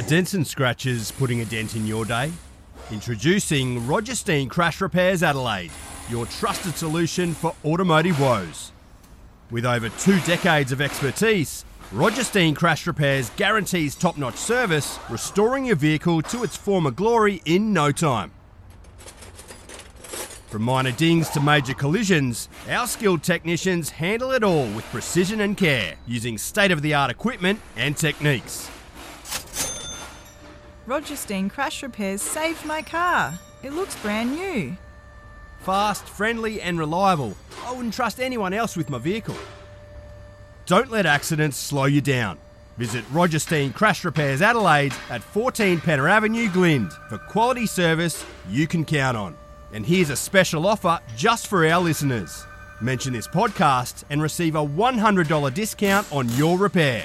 Are dents and scratches putting a dent in your day? Introducing Roger Steen Crash Repairs Adelaide, your trusted solution for automotive woes. With over two decades of expertise, Roger Steen Crash Repairs guarantees top notch service, restoring your vehicle to its former glory in no time. From minor dings to major collisions, our skilled technicians handle it all with precision and care, using state of the art equipment and techniques. Roger Steen Crash Repairs saved my car. It looks brand new. Fast, friendly, and reliable. I wouldn't trust anyone else with my vehicle. Don't let accidents slow you down. Visit Roger Steen Crash Repairs Adelaide at 14 Penner Avenue, Glynde for quality service you can count on. And here's a special offer just for our listeners. Mention this podcast and receive a $100 discount on your repair.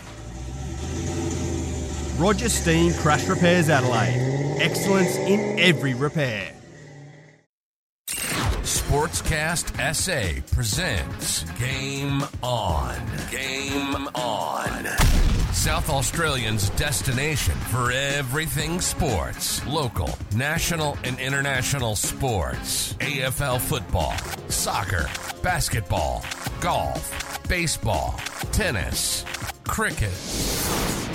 Roger Steen Crash Repairs Adelaide. Excellence in every repair. Sportscast SA presents Game On. Game On. South Australians' destination for everything sports, local, national, and international sports. AFL football, soccer, basketball, golf, baseball, tennis, cricket,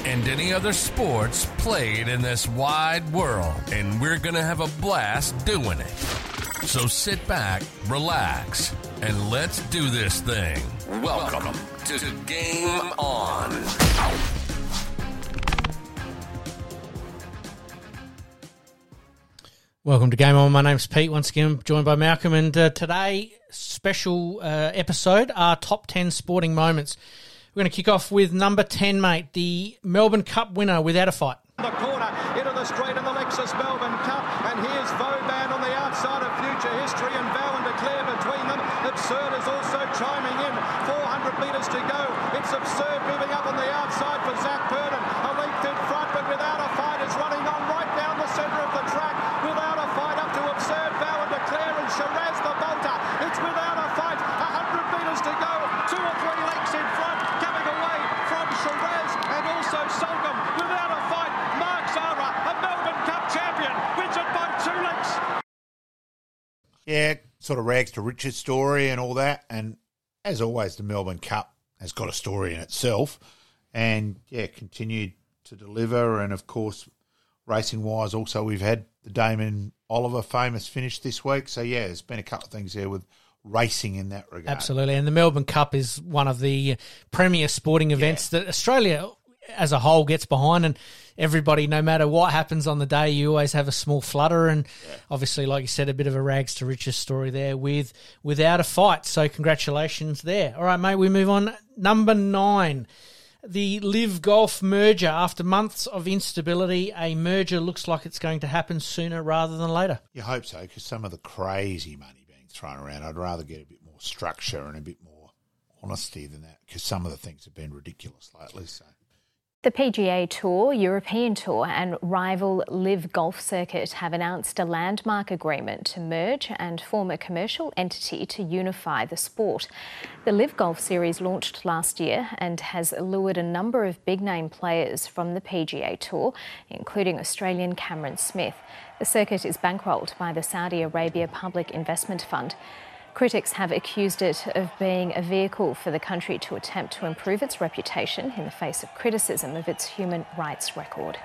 and any other sports played in this wide world. And we're going to have a blast doing it. So sit back, relax, and let's do this thing. Welcome to Game On. Welcome to Game On. My name's Pete. Once again, joined by Malcolm, and uh, today special uh, episode are top ten sporting moments. We're going to kick off with number ten, mate, the Melbourne Cup winner without a fight. The corner into the straight of the Lexus Melbourne Cup, and here's Vauban on the outside of future history, and and Declare between them. Absurde is also chiming in. 400 metres to go. It's absurd moving up on the outside for Zac Purton. A length in front, but without a fight, is running on right down the centre of the track. Without a fight, up to absurd. Vow and Declare and Shiraz the bolter. It's without a fight. 100 metres to go. Two or three lengths in front, coming away from Shiraz and also Soulcombe. Without a fight, Mark Zahra, a Melbourne Cup champion, wins it by two lengths. Yeah, sort of rags to riches story and all that. And as always, the Melbourne Cup has got a story in itself. And yeah, continued to deliver. And of course, racing wise, also we've had the Damien Oliver famous finish this week. So yeah, there's been a couple of things there with racing in that regard. Absolutely, and the Melbourne Cup is one of the premier sporting events that Australia as a whole gets behind, and everybody, no matter what happens on the day, you always have a small flutter, and obviously, like you said, a bit of a rags to riches story there with without a fight. So congratulations there. All right, mate, we move on. Number nine. The Live Golf merger. After months of instability, a merger looks like it's going to happen sooner rather than later. You hope so, because some of the crazy money being thrown around, I'd rather get a bit more structure and a bit more honesty than that, because some of the things have been ridiculous lately. So. The PGA Tour, European Tour, and rival Live Golf Circuit have announced a landmark agreement to merge and form a commercial entity to unify the sport. The Live Golf Series launched last year and has lured a number of big name players from the PGA Tour, including Australian Cameron Smith. The circuit is bankrolled by the Saudi Arabia Public Investment Fund. Critics have accused it of being a vehicle for the country to attempt to improve its reputation in the face of criticism of its human rights record.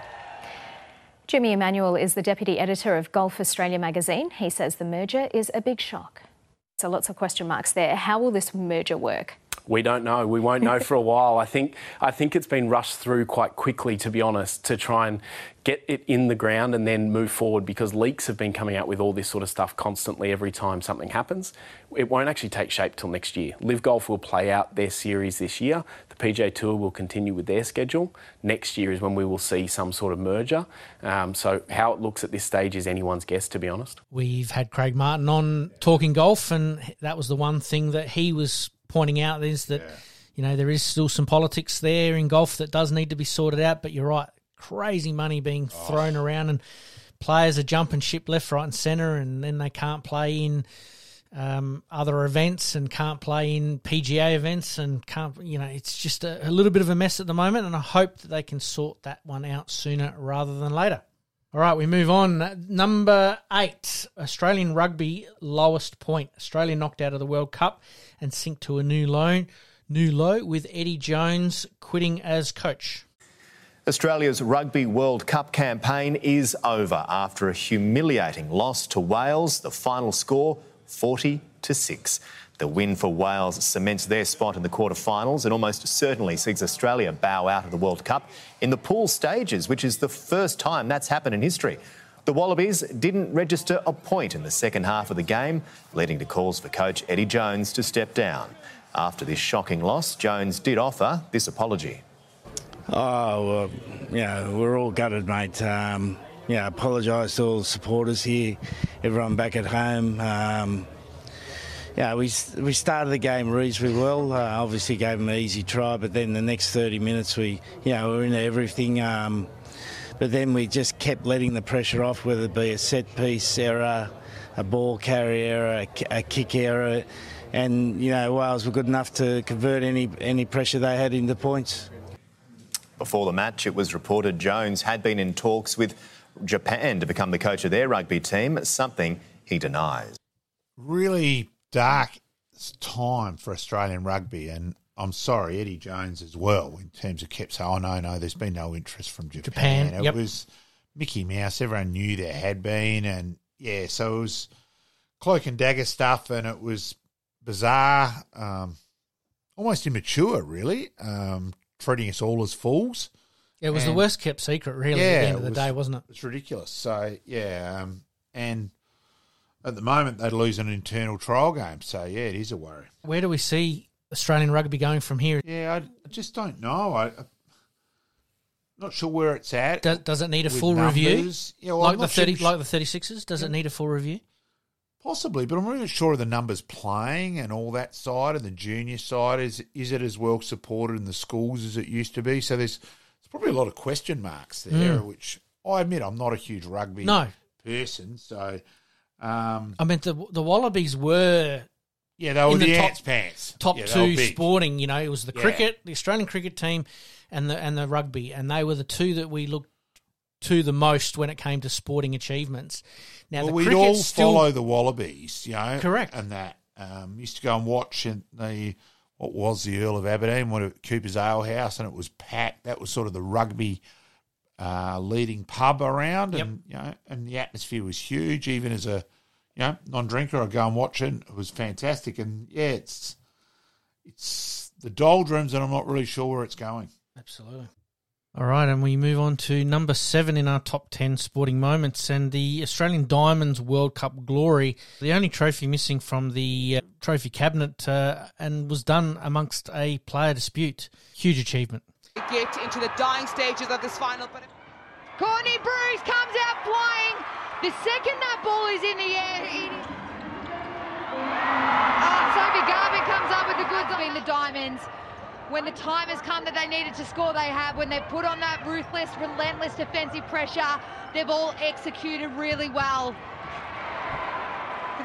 Jimmy Emanuel is the deputy editor of Golf Australia magazine. He says the merger is a big shock. So lots of question marks there. How will this merger work? We don't know. We won't know for a while. I think I think it's been rushed through quite quickly, to be honest, to try and get it in the ground and then move forward because leaks have been coming out with all this sort of stuff constantly every time something happens. It won't actually take shape till next year. Live Golf will play out their series this year. The PGA Tour will continue with their schedule. Next year is when we will see some sort of merger. Um, so how it looks at this stage is anyone's guess, to be honest. We've had Craig Martin on talking golf, and that was the one thing that he was pointing out is that you know there is still some politics there in golf that does need to be sorted out. But you're right, crazy money being thrown around, and players are jumping ship left, right, and centre, and then they can't play in um, other events and can't play in PGA events and can't, you know, it's just a, a little bit of a mess at the moment. And I hope that they can sort that one out sooner rather than later. All right, we move on. Number eight, Australian rugby lowest point. Australia knocked out of the World Cup and sink to a new low, new low with Eddie Jones quitting as coach. Australia's Rugby World Cup campaign is over after a humiliating loss to Wales. The final score 40 to 6. The win for Wales cements their spot in the quarterfinals and almost certainly sees Australia bow out of the World Cup in the pool stages, which is the first time that's happened in history. The Wallabies didn't register a point in the second half of the game, leading to calls for coach Eddie Jones to step down. After this shocking loss, Jones did offer this apology. Oh, well, yeah, we're all gutted, mate. Um, yeah, apologise to all the supporters here, everyone back at home. Um, yeah, we we started the game reasonably well. Uh, obviously, gave them an easy try, but then the next 30 minutes, we you know we were into everything. Um, but then we just kept letting the pressure off, whether it be a set piece error, a ball carry error, a, a kick error, and you know Wales were good enough to convert any any pressure they had into points. Before the match, it was reported Jones had been in talks with Japan to become the coach of their rugby team, something he denies. Really dark time for Australian rugby, and I'm sorry, Eddie Jones as well, in terms of kept saying, oh, no, no, there's been no interest from Japan. Japan, it yep. was Mickey Mouse. Everyone knew there had been, and yeah, so it was cloak and dagger stuff, and it was bizarre, um, almost immature, really, um, treating us all as fools. It was the worst kept secret, really, yeah, at the end of the was- day, wasn't it? It's ridiculous. So yeah, um, and at the moment they'd lose an internal trial game. So yeah, it is a worry. Where do we see Australian rugby going from here? Yeah, I, just don't know. I, I'm not sure where it's at. Does, does it need a full review? Yeah, well, like the not sure- thirty, like the thirty sixes. Does it need a full review? Possibly, but I'm really sure of the numbers playing and all that side and the junior side. Is is it as well supported in the schools as it used to be? So there's there's probably a lot of question marks there, hmm. which I admit I'm not a huge rugby. No. person. So um, I mean, the the Wallabies were yeah, they were the, the top- pants. top Yeah, two sporting. You know, it was the Yeah. cricket, the Australian cricket team, and the and the rugby, and they were the two that we looked to the most when it came to sporting achievements. Now well, the we'd all still follow the Wallabies, you know, Correct. and that um, used to go and watch in the what was the Earl of Aberdeen, what at Cooper's Ale House, and it was packed. That was sort of the rugby uh, leading pub around, and you know, and the atmosphere was huge. Even as a you know non-drinker, I'd go and watch it. It was fantastic, and yeah, it's it's the doldrums, and I'm not really sure where it's going. Absolutely. All right, and we move on to number seven in our top 10 sporting moments and the Australian Diamonds World Cup glory. The only trophy missing from the uh, trophy cabinet uh, and was done amongst a player dispute. Huge achievement. Get into the dying stages of this final. But Courtney Bruce comes out flying. The second that ball is in the air. Oh, Sophie Garbin comes up with the goods in the diamonds. When the time has come that they needed to score, they have. When they've put on that ruthless, relentless defensive pressure, they've all executed really well.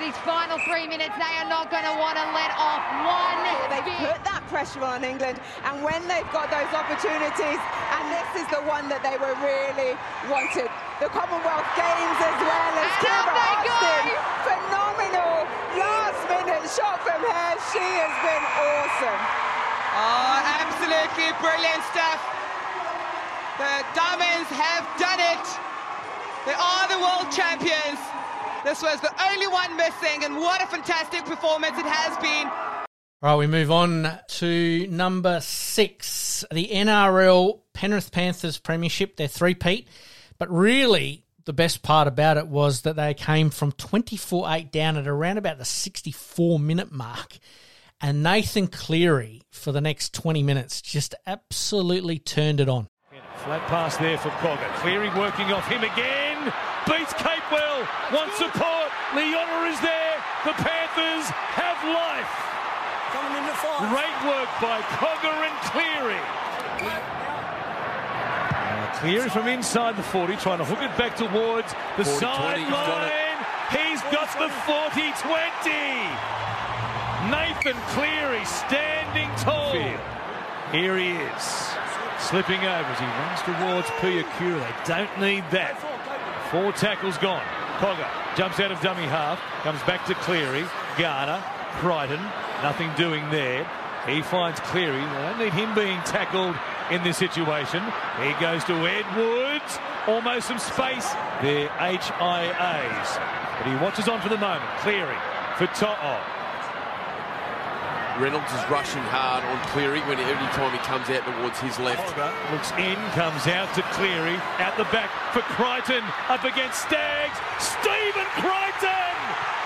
For these final three minutes, they are not going to want to let off one They've bit. put that pressure on England, and when they've got those opportunities, and this is the one that they were really wanted. The Commonwealth Games as well as And Kiera they go. Austin, phenomenal last minute shot from her. She has been awesome. Oh, absolutely brilliant stuff. The Diamonds have done it. They are the world champions. This was the only one missing, and what a fantastic performance it has been. All right, we move on to number six, the NRL Penrith Panthers Premiership. They're three-peat, but really the best part about it was that they came from 24-8 down at around about the 64-minute mark. And Nathan Cleary, for the next 20 minutes, just absolutely turned it on. Flat pass there for Cogger. Cleary working off him again. Beats Capewell. Wants support. Leona is there. The Panthers have life. Coming into five. Great work by Cogger and Cleary. Uh, Cleary from inside the 40, trying to hook it back towards the 40, 20, he's got sideline. He's got the 40 20. Nathan Cleary standing tall. Here he is. Slipping over as he runs towards Puyakura. They don't need that. Four tackles gone. Cogger jumps out of dummy half, comes back to Cleary. Garner, Crichton, nothing doing there. He finds Cleary. They don't need him being tackled in this situation. He goes to Edwards. Almost some space. They're HIAs. But he watches on for the moment. Cleary for To'o. Reynolds is rushing hard on Cleary when every time he comes out towards his left. Looks in, comes out to Cleary. Out the back for Crichton. Up against Staggs. Stephen Crichton!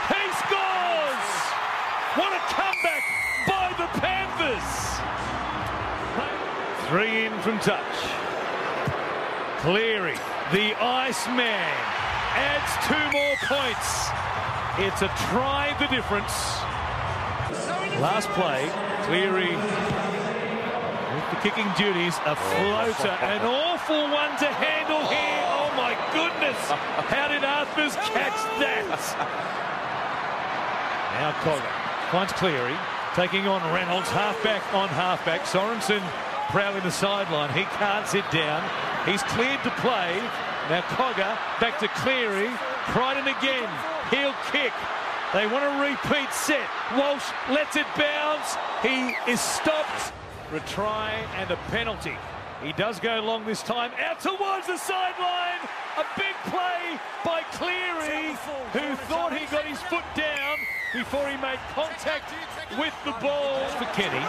He scores! What a comeback by the Panthers! Three in from touch. Cleary, the Iceman, adds two more points. It's a try the difference. Last play, Cleary with the kicking duties, a oh, floater, an awful one to handle here. Oh my goodness! How did Arthars catch that? Now Cogger finds Cleary, taking on Reynolds, halfback on halfback. Sorensen prowling the sideline. He can't sit down. He's cleared to play. Now Cogger back to Cleary. Crichton again. He'll kick. They want a repeat set. Walsh lets it bounce. He is stopped. Retry and a penalty. He does go long this time. Out towards the sideline. A big play by Cleary, who thought he got his foot down before he made contact with the ball for Kenny.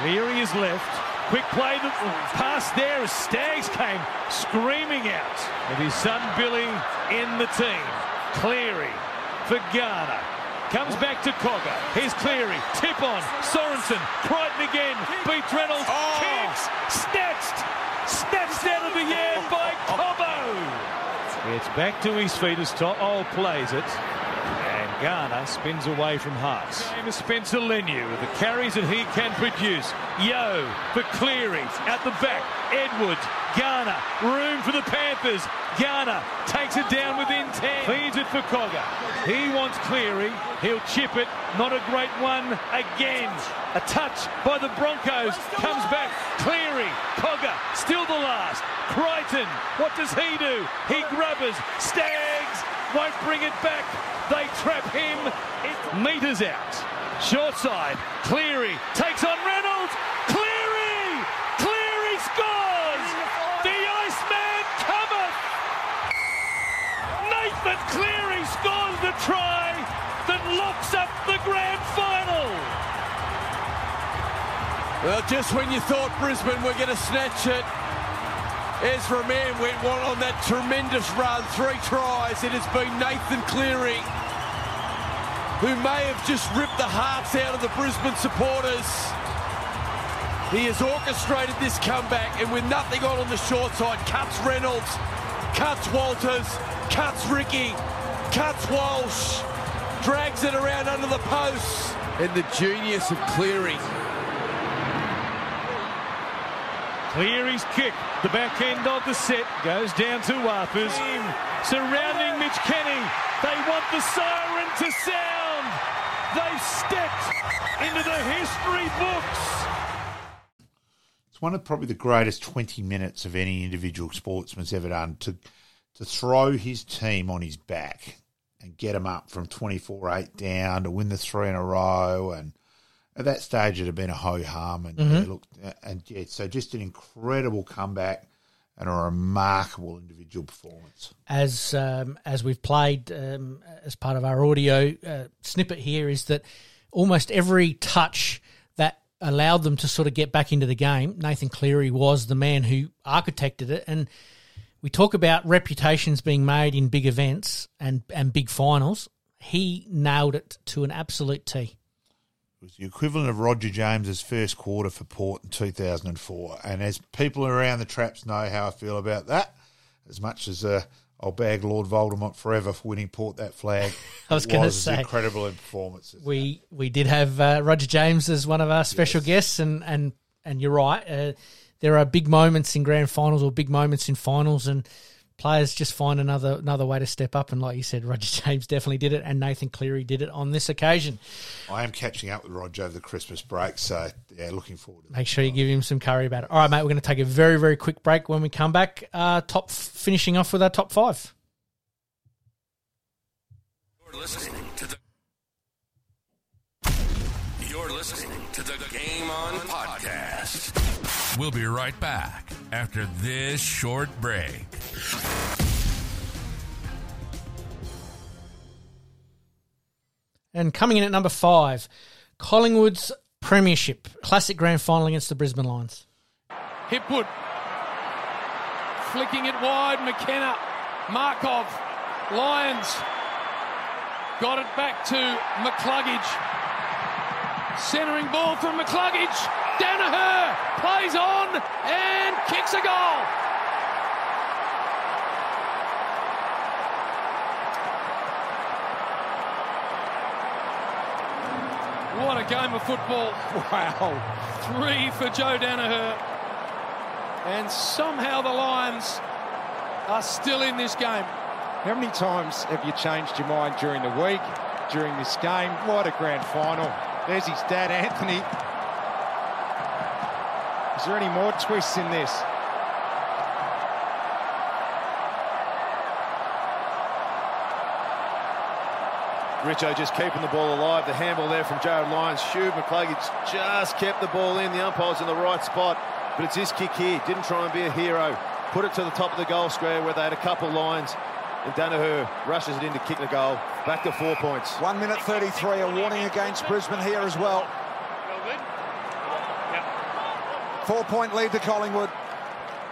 Cleary is left. Quick play, the pass there as Staggs came screaming out with his son Billy in the team. Cleary for Garner. Comes back to Cogger. Here's Cleary. Tip on. Sorensen. Crichton again. Beats Reynolds. Oh. Kicks. Snatched. Snatched out of the air by Cobbo. It's back to his feet as To'o plays it. Garner spins away from Haas. Game is Spencer Leniu with the carries that he can produce. Yeo for Cleary at the back. Edwards, Garner, room for the Panthers. Garner takes it down within 10. Feeds it for Cogger. He wants Cleary. He'll chip it. Not a great one again. A touch by the Broncos. Comes back. Cleary. Cogger. Still the last. Crichton. What does he do? He grubbers. Staggs, Won't bring it back. They trap him. It meters out. Short side. Cleary takes on Reynolds. Cleary! Cleary scores! The Iceman cometh! Nathan Cleary scores the try that locks up the grand final. Well, just when you thought Brisbane were going to snatch it, Ezra Mam went one on that tremendous run, three tries. It has been Nathan Cleary, who may have just ripped the hearts out of the Brisbane supporters. He has orchestrated this comeback, and with nothing on on the short side, cuts Reynolds, cuts Walters, cuts Riki, cuts Walsh, drags it around under the posts. And the genius of Cleary. Cleary's kick, the back end of the set, goes down to Arthars. Surrounding Mitch Kenny. They want the siren to sound. They've stepped into the history books. It's one of probably the greatest 20 minutes of any individual sportsman's ever done to to throw his team on his back and get him up from 24-8 down to win the three in a row and at that stage it had been a ho-hum and Mhm. yeah, look and yeah, so just an incredible comeback and a remarkable individual performance. as um, as we've played um, as part of our audio uh, snippet here is that almost every touch that allowed them to sort of get back into the game, Nathan Cleary was the man who architected it. And we talk about reputations being made in big events and and big finals. He nailed it to an absolute T. Was the equivalent of Roger James's first quarter for Port in 2004. And as people around the traps know how I feel about that, as much as uh, I'll bag Lord Voldemort forever for winning Port that flag, I was gonna say. incredible in performances. We we did have uh, Roger James as one of our special guests, and and and you're right. Uh, there are big moments in grand finals or big moments in finals, and players just find another another way to step up. And like you said, Roger James definitely did it, and Nathan Cleary did it on this occasion. I am catching up with Roger over the Christmas break, so yeah, looking forward to that. Make sure you give him some curry about it. All right, mate, we're going to take a very, very quick break. When we come back, uh, top finishing off with our top five. You're listening to the. You're listening to the Game On podcast. We'll be right back after this short break. And coming in at number five, Collingwood's Premiership Classic Grand Final against the Brisbane Lions. Hipwood flicking it wide. McKenna, Markov, Lions got it back to McCluggage. Centering ball from McCluggage. Daniher plays on and kicks a goal. What a game of football. Wow. Three for Joe Daniher. And somehow the Lions are still in this game. How many times have you changed your mind during the week, during this game? What a grand final. There's his dad, Anthony. Is there any more twists in this? Richo just keeping the ball alive. The handball there from Jarryd Lyons. Hugh McCluggage just kept the ball in. The umpire's in the right spot. But it's his kick here. Didn't try and be a hero. Put it to the top of the goal square where they had a couple lines. And Daniher rushes it in to kick the goal. Back to four points. One minute 33. A warning against Brisbane here as well. Four point lead to Collingwood.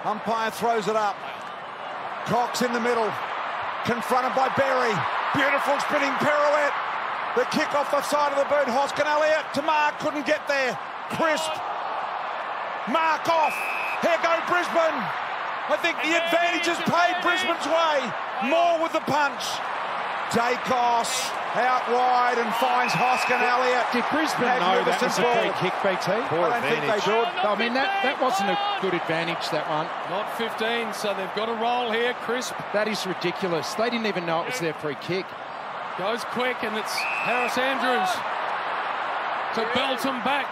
Umpire throws it up. Cox in the middle. Confronted by Berry. Beautiful spinning pirouette. The kick off the side of the boot. Hoskin Elliott to Mark. Couldn't get there. Crisp. Mark off. Here go Brisbane. I think the advantage has played Brisbane's way. More with the punch. Daicos out wide and finds Hoskin Elliott. Did Brisbane know that was a free kick, BT? I don't think they did. I mean, that, that wasn't a good advantage, that one. Not 15, so they've got a roll here. Crisp That is ridiculous. They didn't even know it was their free kick. goes quick, and it's Harris Andrews to belt him back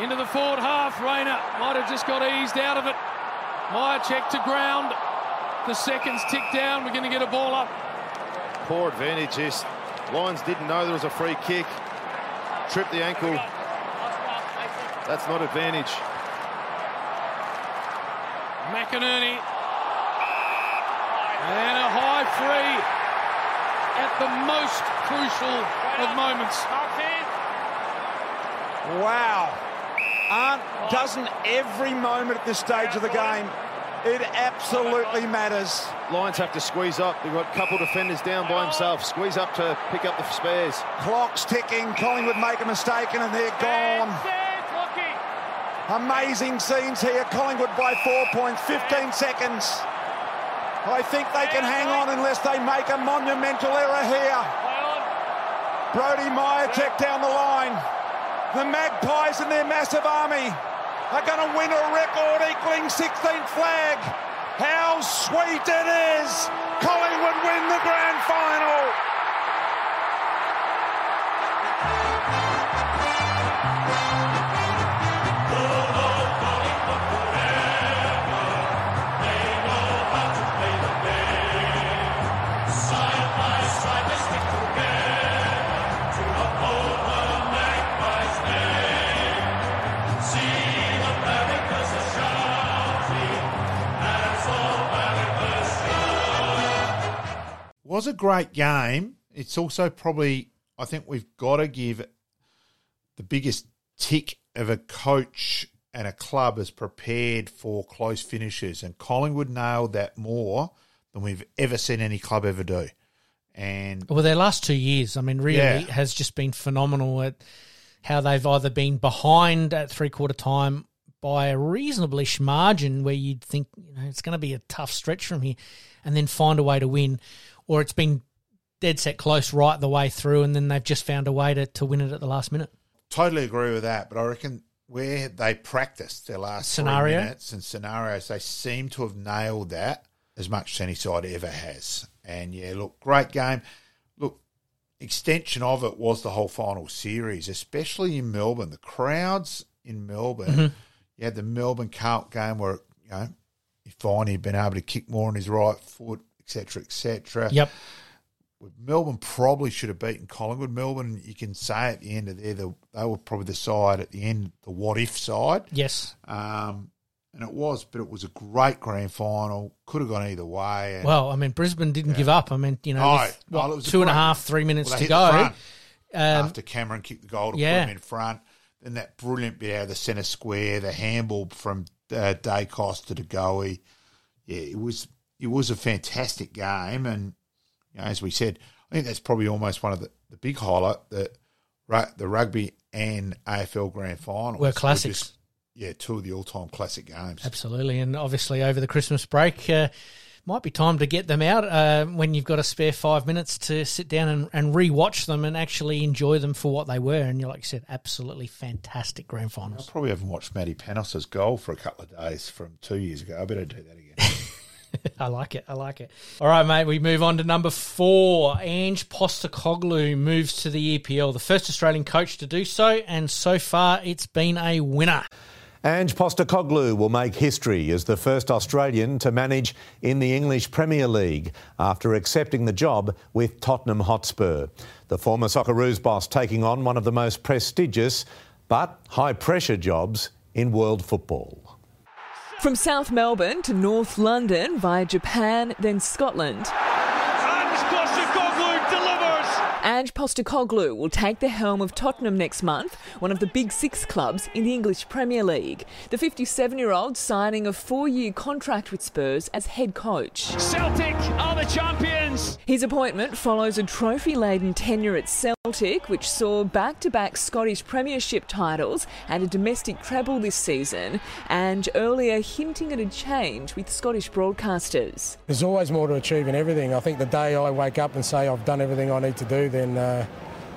into the forward half. Rayner might have just got eased out of it. Mihocek to ground. The seconds tick down. We're going to get a ball up. Poor advantage. This Lions didn't know there was a free kick. Tripped the ankle. That's not advantage. McInerney. And a high free at the most crucial of moments. Wow. Aren't, doesn't every moment at this stage of the game, it absolutely matters. Lions have to squeeze up. They've got a couple defenders down by himself. Squeeze up to pick up the spares. Clock's ticking. Collingwood make a mistake and they're gone. Amazing scenes here. Collingwood by four points, 15 seconds. I think they can hang on unless they make a monumental error here. Brody Mihocek down the line. The Magpies and their massive army are going to win a record equaling 16th flag. How sweet it is! Collingwood win the grand final. Was a great game. It's also probably, I think we've got to give the biggest tick of a coach and a club as prepared for close finishes. And Collingwood nailed that more than we've ever seen any club ever do. And Well, their last two years, I mean, really Yeah. has just been phenomenal at how they've either been behind at three quarter time by a reasonably margin where you'd think you know it's going to be a tough stretch from here, and then find a way to win, or it's been dead set close right the way through, and then they've just found a way to, to win it at the last minute. totally agree with that. But I reckon where they practiced their last Scenario? minutes and scenarios, they seem to have nailed that. as much as any side ever has. And yeah, look, great game. Look, extension of it was the whole final series, especially in Melbourne. The crowds in Melbourne. Mhm. You had the Melbourne Carlton game where you know he finally had been able to kick more on his right foot, etc., etc. Yep. Melbourne probably should have beaten Collingwood. Melbourne, you can say at the end of there, the, they were probably the side at the end, the what if side. Yes. Um, and it was, but it was a great grand final. Could have gone either way. And Well, I mean, Brisbane didn't give up. I mean, you know, No, with, no, what, it was a and a half, three minutes well, to go. Um, after Cameron kicked the goal to yeah. put him in front. Then that brilliant bit out of the centre square, the handball from uh, Daicos to De Goey. Yeah, it was it was a fantastic game, and you know, as we said, I think that's probably almost one of the, the big highlight that the rugby and AFL grand finals Were classics. just, yeah, two of the all time classic games. Absolutely, and obviously over the Christmas break, uh, might be time to get them out uh, when you've got a spare five minutes to sit down and, and re-watch them and actually enjoy them for what they were. And you like you said, absolutely fantastic grand finals. I probably haven't watched Matty Panos's goal for a couple of days from two years ago. I better do that again. I like it. I like it. All right, mate. We move on to number four. Ange Postecoglou moves to the EPL, the first Australian coach to do so, and so far it's been a winner. Ange Postecoglou will make history as the first Australian to manage in the English Premier League after accepting the job with Tottenham Hotspur. The former Socceroos boss taking on one of the most prestigious but high pressure jobs in world football. From South Melbourne to North London via Japan, then Scotland. Postecoglou delivers. Ange Postecoglou will take the helm of Tottenham next month, one of the big six clubs in the English Premier League. The 57 year old signing a four year contract with Spurs as head coach. Celtic are the champions. His appointment follows a trophy laden tenure at Celtic, which saw back to back Scottish Premiership titles and a domestic treble this season, and earlier hinting at a change with Scottish broadcasters. There's always more to achieve in everything. I think the day I wake up and say I've done everything I need to do, then uh,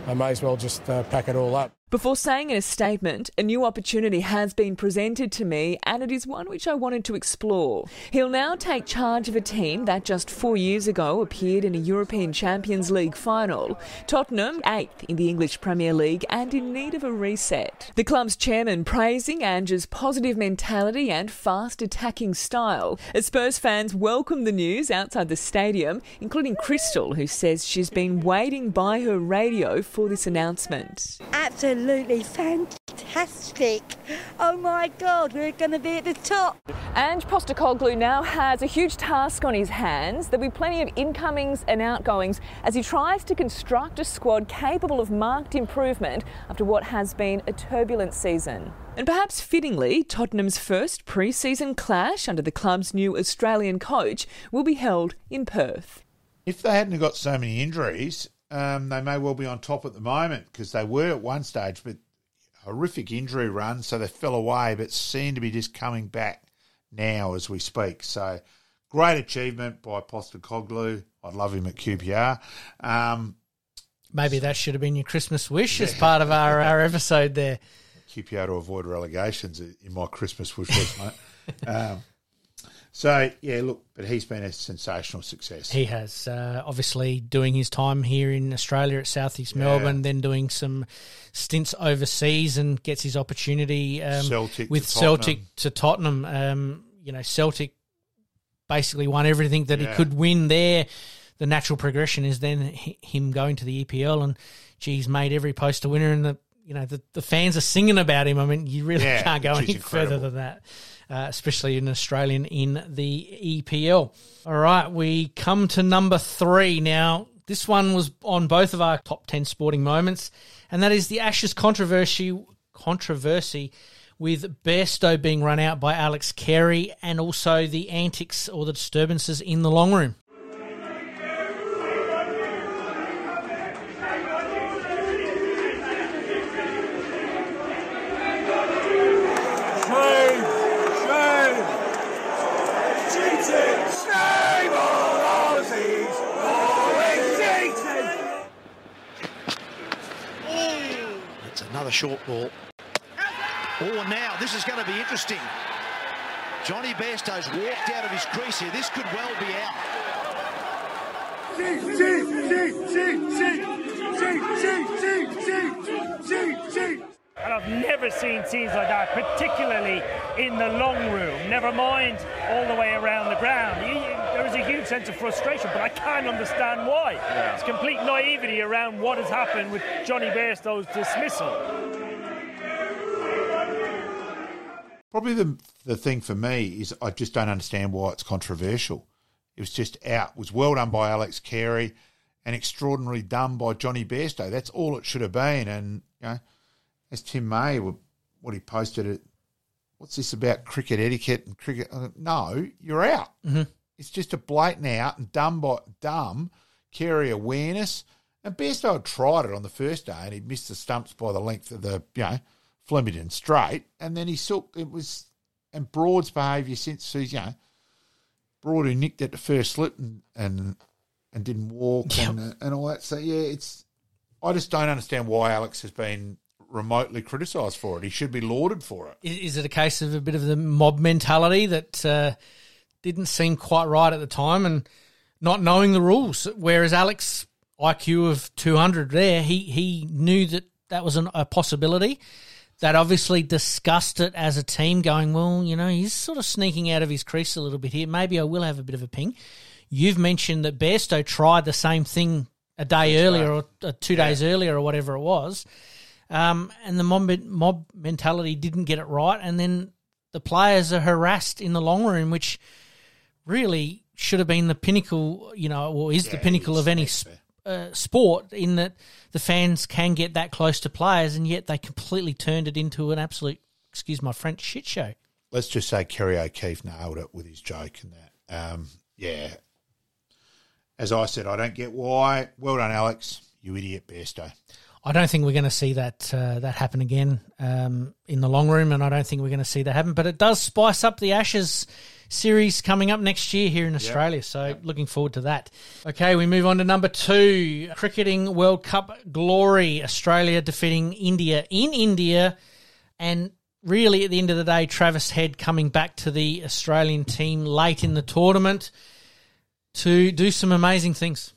I may as well just uh, pack it all up. Before saying in a statement, a new opportunity has been presented to me and it is one which I wanted to explore. He'll now take charge of a team that just four years ago appeared in a European Champions League final. Tottenham, eighth in the English Premier League and in need of a reset. The club's chairman praising Ange's positive mentality and fast attacking style. As Spurs fans welcome the news outside the stadium, including Crystal, who says she's been waiting by her radio for this announcement. Absolutely fantastic. Oh my God, we're going to be at the top. Ange Postecoglou now has a huge task on his hands. There'll be plenty of incomings and outgoings as he tries to construct a squad capable of marked improvement after what has been a turbulent season. And perhaps fittingly, Tottenham's first pre season clash under the club's new Australian coach will be held in Perth. if they hadn't got so many injuries, um, they may well be on top at the moment because they were at one stage, but horrific injury run, so they fell away, but seem to be just coming back now as we speak. So great achievement by Postecoglou. I'd love him at QPR. Um, Maybe that should have been your Christmas wish as part of our, our episode there. QPR to avoid relegations in my Christmas wish list, mate. Um, so yeah, look, but he's been a sensational success. He has uh, obviously doing his time here in Australia at Southeast Yeah. Melbourne, then doing some stints overseas, and gets his opportunity um, Celtic with to Celtic to Tottenham. Um, you know, Celtic basically won everything that Yeah. he could win there. The natural progression is then him going to the EPL, and geez, made every poster winner, and the you know the, the fans are singing about him. I mean, you really Yeah, can't go any further than that uh, especially an Australian in the EPL. All right, we come to number three now. This one was on both of our top ten sporting moments, and that is the Ashes controversy. Controversy with Bairstow being run out by Alex Carey, and also the antics or the disturbances in the long room. Shame! Shame! Cheating! Shame on Aussies! Always cheating! It's short ball. Oh, now this is going to be interesting. Johnny Bairstow's walked out of his crease here. This could well be out. And I've never seen scenes like that, particularly in the long room. Never mind all the way around the ground. You- you- There is a huge sense of frustration, but I can't understand why. It's complete naivety around what has happened with Johnny Bairstow's dismissal. Probably the the thing for me is I just don't understand why it's controversial. It was just out. It was well done by Alex Carey and extraordinarily done by Johnny Bairstow. That's all it should have been. And you know, as Tim May, what he posted it. What's this about cricket etiquette and cricket? No, you're out. Mhm. It's just a blatant out and dumb by dumb carry awareness. And Bairstow had tried it on the first day and he missed the stumps by the length of the you know Flemington straight, and then he silked. It was and Broad's behaviour since he's, you know Broad who nicked at the first slip and and, and didn't walk and uh, and all that. So yeah, it's I just don't understand why Alex has been remotely criticised for it. He should be lauded for it. Is, is it a case of a bit of the mob mentality that uh, didn't seem quite right at the time and not knowing the rules? Whereas Alex, IQ of 200 there, he, he knew that that was an, a possibility. That obviously discussed it as a team, going, well, you know, he's sort of sneaking out of his crease a little bit here. Maybe I will have a bit of a ping. You've mentioned that Bairstow tried the same thing a day earlier or uh, two days earlier or whatever it was. Um, and the mob, mob mentality didn't get it right, and then the players are harassed in the long room, which really should have been the pinnacle, you know, or is the pinnacle of any uh, sport in that the fans can get that close to players, and yet they completely turned it into an absolute, excuse my French, shit show. Let's just say Kerry O'Keeffe nailed it with his joke and that. Um, yeah. As I said, I don't get why. Well done, Alex. You idiot, Bairstow. I don't think we're going to see that uh, that happen again um, in the long room, and I don't think we're going to see that happen. But it does spice up the Ashes series coming up next year here in Australia. So looking forward to that. Okay, we move on to number two, cricketing World Cup glory. Australia defeating India in India, and really at the end of the day, Travis Head coming back to the Australian team late in the tournament to do some amazing things.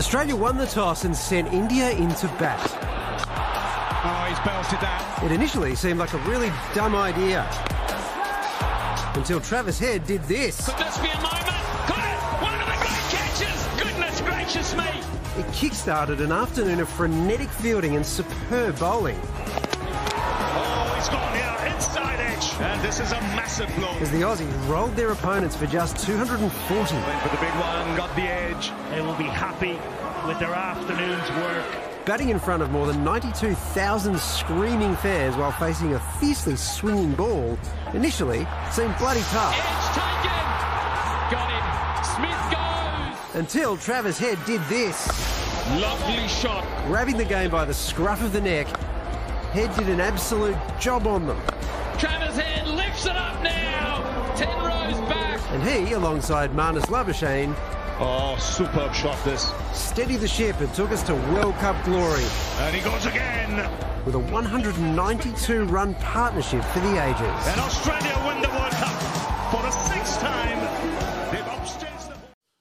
Australia won the toss and sent India into bat. Oh, he's belted that. It initially seemed like a really dumb idea. Until Travis Head did this. Could this be a moment? One of the great catches! Goodness gracious me! It kick-started an afternoon of frenetic fielding and superb bowling. And this is a massive blow. As the Aussies rolled their opponents for just 240. For the big one, got the edge. They will be happy with their afternoon's work. Batting in front of more than 92,000 screaming fans while facing a fiercely swinging ball initially seemed bloody tough. Edge taken! Got him. Smith goes. Until Travis Head did this. Lovely shot. Grabbing the game by the scruff of the neck, Head did an absolute job on them. Travis Head lifts it up now. Ten rows back. And he, alongside Marnus Labuschagne, Oh, superb shot this. steadied the ship and took us to World Cup glory And he goes again. with a 192 run partnership for the ages. And Australia win the World Cup for the sixth time. They've upstaged the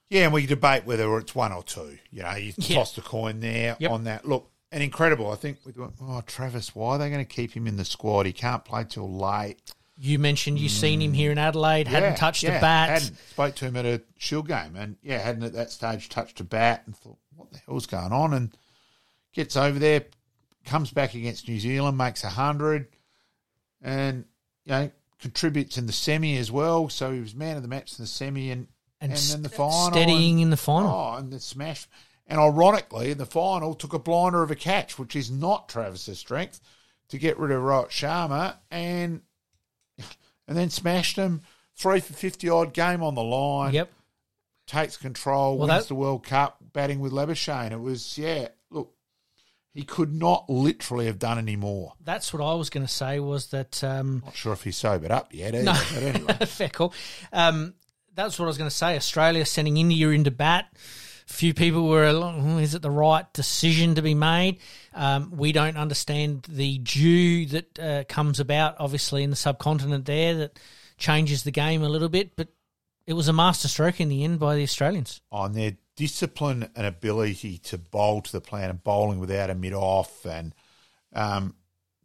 Yeah, and we debate whether it's one or two. You know, you Yeah. toss the coin there on that. Look, and incredible. I think we went, oh, Travis, why are they going to keep him in the squad? He can't play till late. You mentioned you seen him mm. here in Adelaide, hadn't touched yeah, a bat. Hadn't. Spoke to him at a shield game, and yeah, hadn't at that stage touched a bat, and thought, what the hell's going on? And gets over there, comes back against New Zealand, makes a hundred, and you know contributes in the semi as well. So he was man of the match in the semi, and And and, then the final, steadying and- in the final. Oh, and the smash. And ironically, in the final, took a blinder of a catch, which is not Travis's strength, to get rid of Rohit Sharma, and and then smashed him. Three for fifty odd game on the line. Yep. Takes control, Well, wins that- the World Cup, batting with Labuschagne. It was yeah. Look, he could not literally have done any more. That's what I was going to say. Was that um, Not sure if he's sobered up yet. Either, no? but anyway. fair call. Um, that's what I was going to say. Australia sending India into bat. Few people were. "Hmm, Is it the right decision to be made? Um, we don't understand the dew that uh, comes about, obviously, in the subcontinent there. That changes the game a little bit, but it was a masterstroke in the end by the Australians. on their discipline and ability to bowl to the plan and bowling without a mid off and um,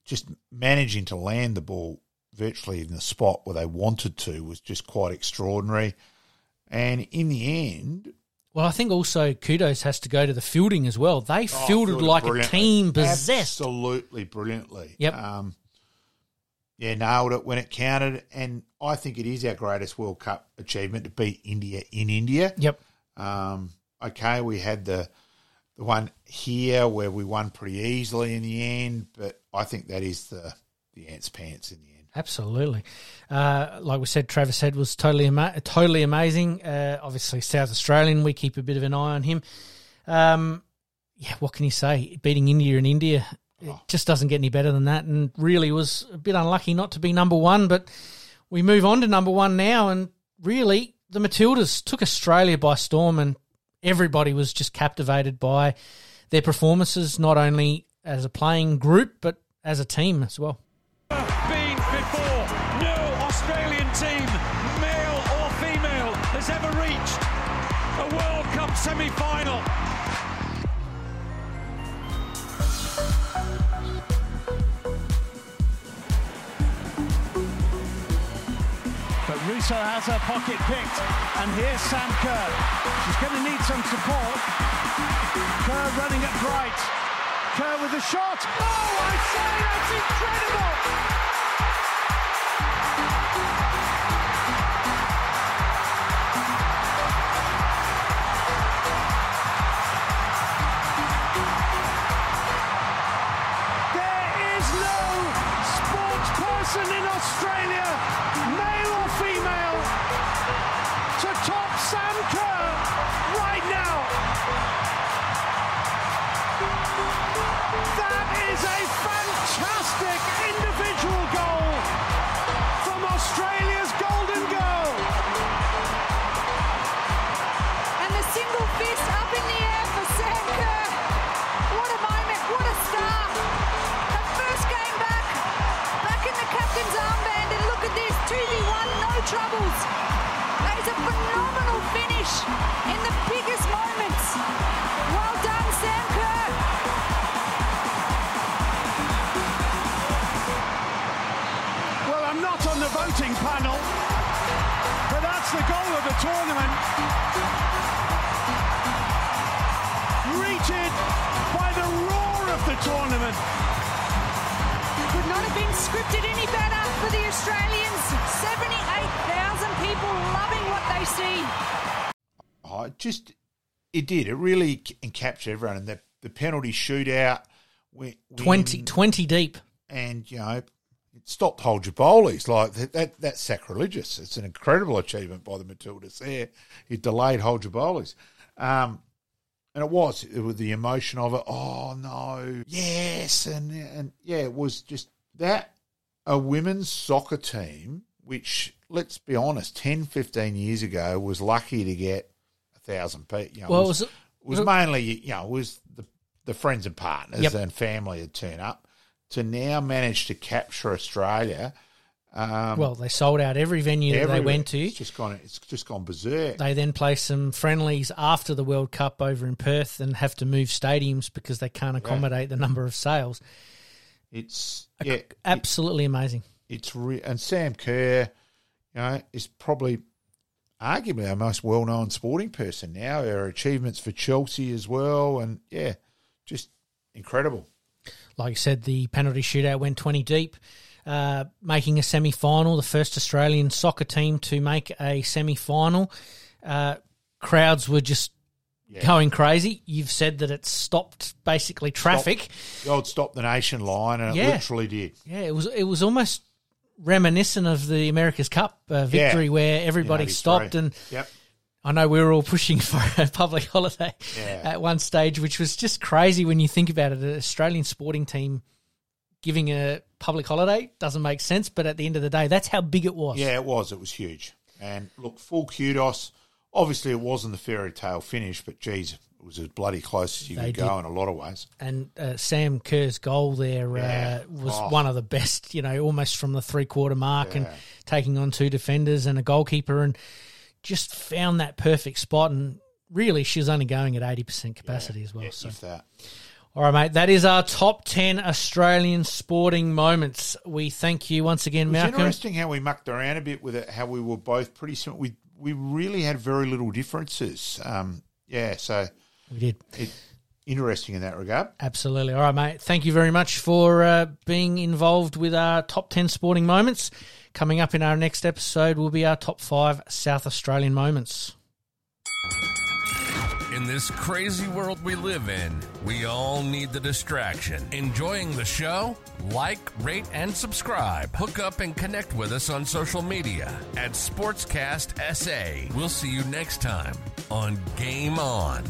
just managing to land the ball virtually in the spot where they wanted to was just quite extraordinary. And in the end, Well, I think also kudos has to go to the fielding as well. They oh, fielded like a team possessed. Absolutely brilliantly. Yep. Um, yeah, nailed it when it counted. And I think it is our greatest World Cup achievement to beat India in India. Yep. Um, okay, we had the the one here where we won pretty easily in the end, but I think that is the the ants pants in the end. Absolutely. Uh, like we said, Travis Head was totally ama- totally amazing. Uh, obviously, South Australian, we keep a bit of an eye on him. Um, yeah, what can you say? Beating India in India, it just doesn't get any better than that. And really was a bit unlucky not to be number one, but we move on to number one now. And really, the Matildas took Australia by storm, and everybody was just captivated by their performances, not only as a playing group, but as a team as well. been before. No Australian team, male or female, has ever reached a World Cup semi final. But Russo has her pocket picked. And here's Sam Kerr. She's going to need some support. Kerr running at right. Kerr with a shot. Oh, I say, that's incredible. Person in Australia, male or female, to top Sam Kerr right now. That is a fantastic individual troubles. That is a phenomenal finish in the biggest moments. Well done, Sam Kerr. Well, I'm not on the voting panel, but that's the goal of the tournament. Reached by the roar of the tournament. Could not have been scripted any better for the Australians. 78,000 people loving what they see. Oh, it just it did. It really c- encaptured everyone. And the the penalty shootout went 20, 20 deep. and you know it stopped hold your bowlies like that, that. That's sacrilegious. It's an incredible achievement by the Matildas. There, it delayed hold your bowlies. Um, and it was it was the emotion of it. Oh no, yes, and and yeah, it was just that a women's soccer team, which let's be honest, 10, 15 years ago was lucky to get a thousand people. You know, Well, it was, it it was was- mainly you know it was the the friends and partners Yep. and family that turn up to now manage to capture Australia. Um, well, they sold out every venue that they went to. It's just gone. It's just gone berserk. They then play some friendlies after the World Cup over in Perth and have to move stadiums because they can't accommodate the number of sales. It's yeah, Absolutely amazing. It's re- and Sam Kerr, you know, is probably arguably our most well-known sporting person now. Her achievements for Chelsea as well, and yeah, just incredible. Like I said, the penalty shootout went 20 deep, uh, making a semi final, the first Australian soccer team to make a semi final. Uh, crowds were just going crazy. You've said that it stopped basically traffic. Stop, the old stop the nation line, and it literally did. Yeah, it was it was almost reminiscent of the America's Cup uh, victory Yeah. where everybody stopped 83. and Yep. I know we were all pushing for a public holiday Yeah. at one stage, which was just crazy when you think about it. An Australian sporting team giving a public holiday doesn't make sense, but at the end of the day, that's how big it was. Yeah, it was. It was huge. And look, full kudos. Obviously, it wasn't the fairy tale finish, but geez, was as bloody close as you They could go did. in a lot of ways. And uh, Sam Kerr's goal there Yeah. uh, was Oh. one of the best, you know, almost from the three quarter mark and taking on two defenders and a goalkeeper and just found that perfect spot. And really, she was only going at 80% capacity as well. so. That. All right, mate. That is our top 10 Australian sporting moments. We thank you once again, Malcolm. interesting how we mucked around a bit with it, how we were both pretty similar. We, we really had very little differences. Um, yeah, so We did. It, interesting in that regard. Absolutely. All right, mate. Thank you very much for uh, being involved with our top 10 sporting moments. Coming up in our next episode will be our top five South Australian moments. In this crazy world we live in, we all need the distraction. Enjoying the show? Like, rate, and subscribe. Hook up and connect with us on social media at Sportscast SA. We'll see you next time on Game On.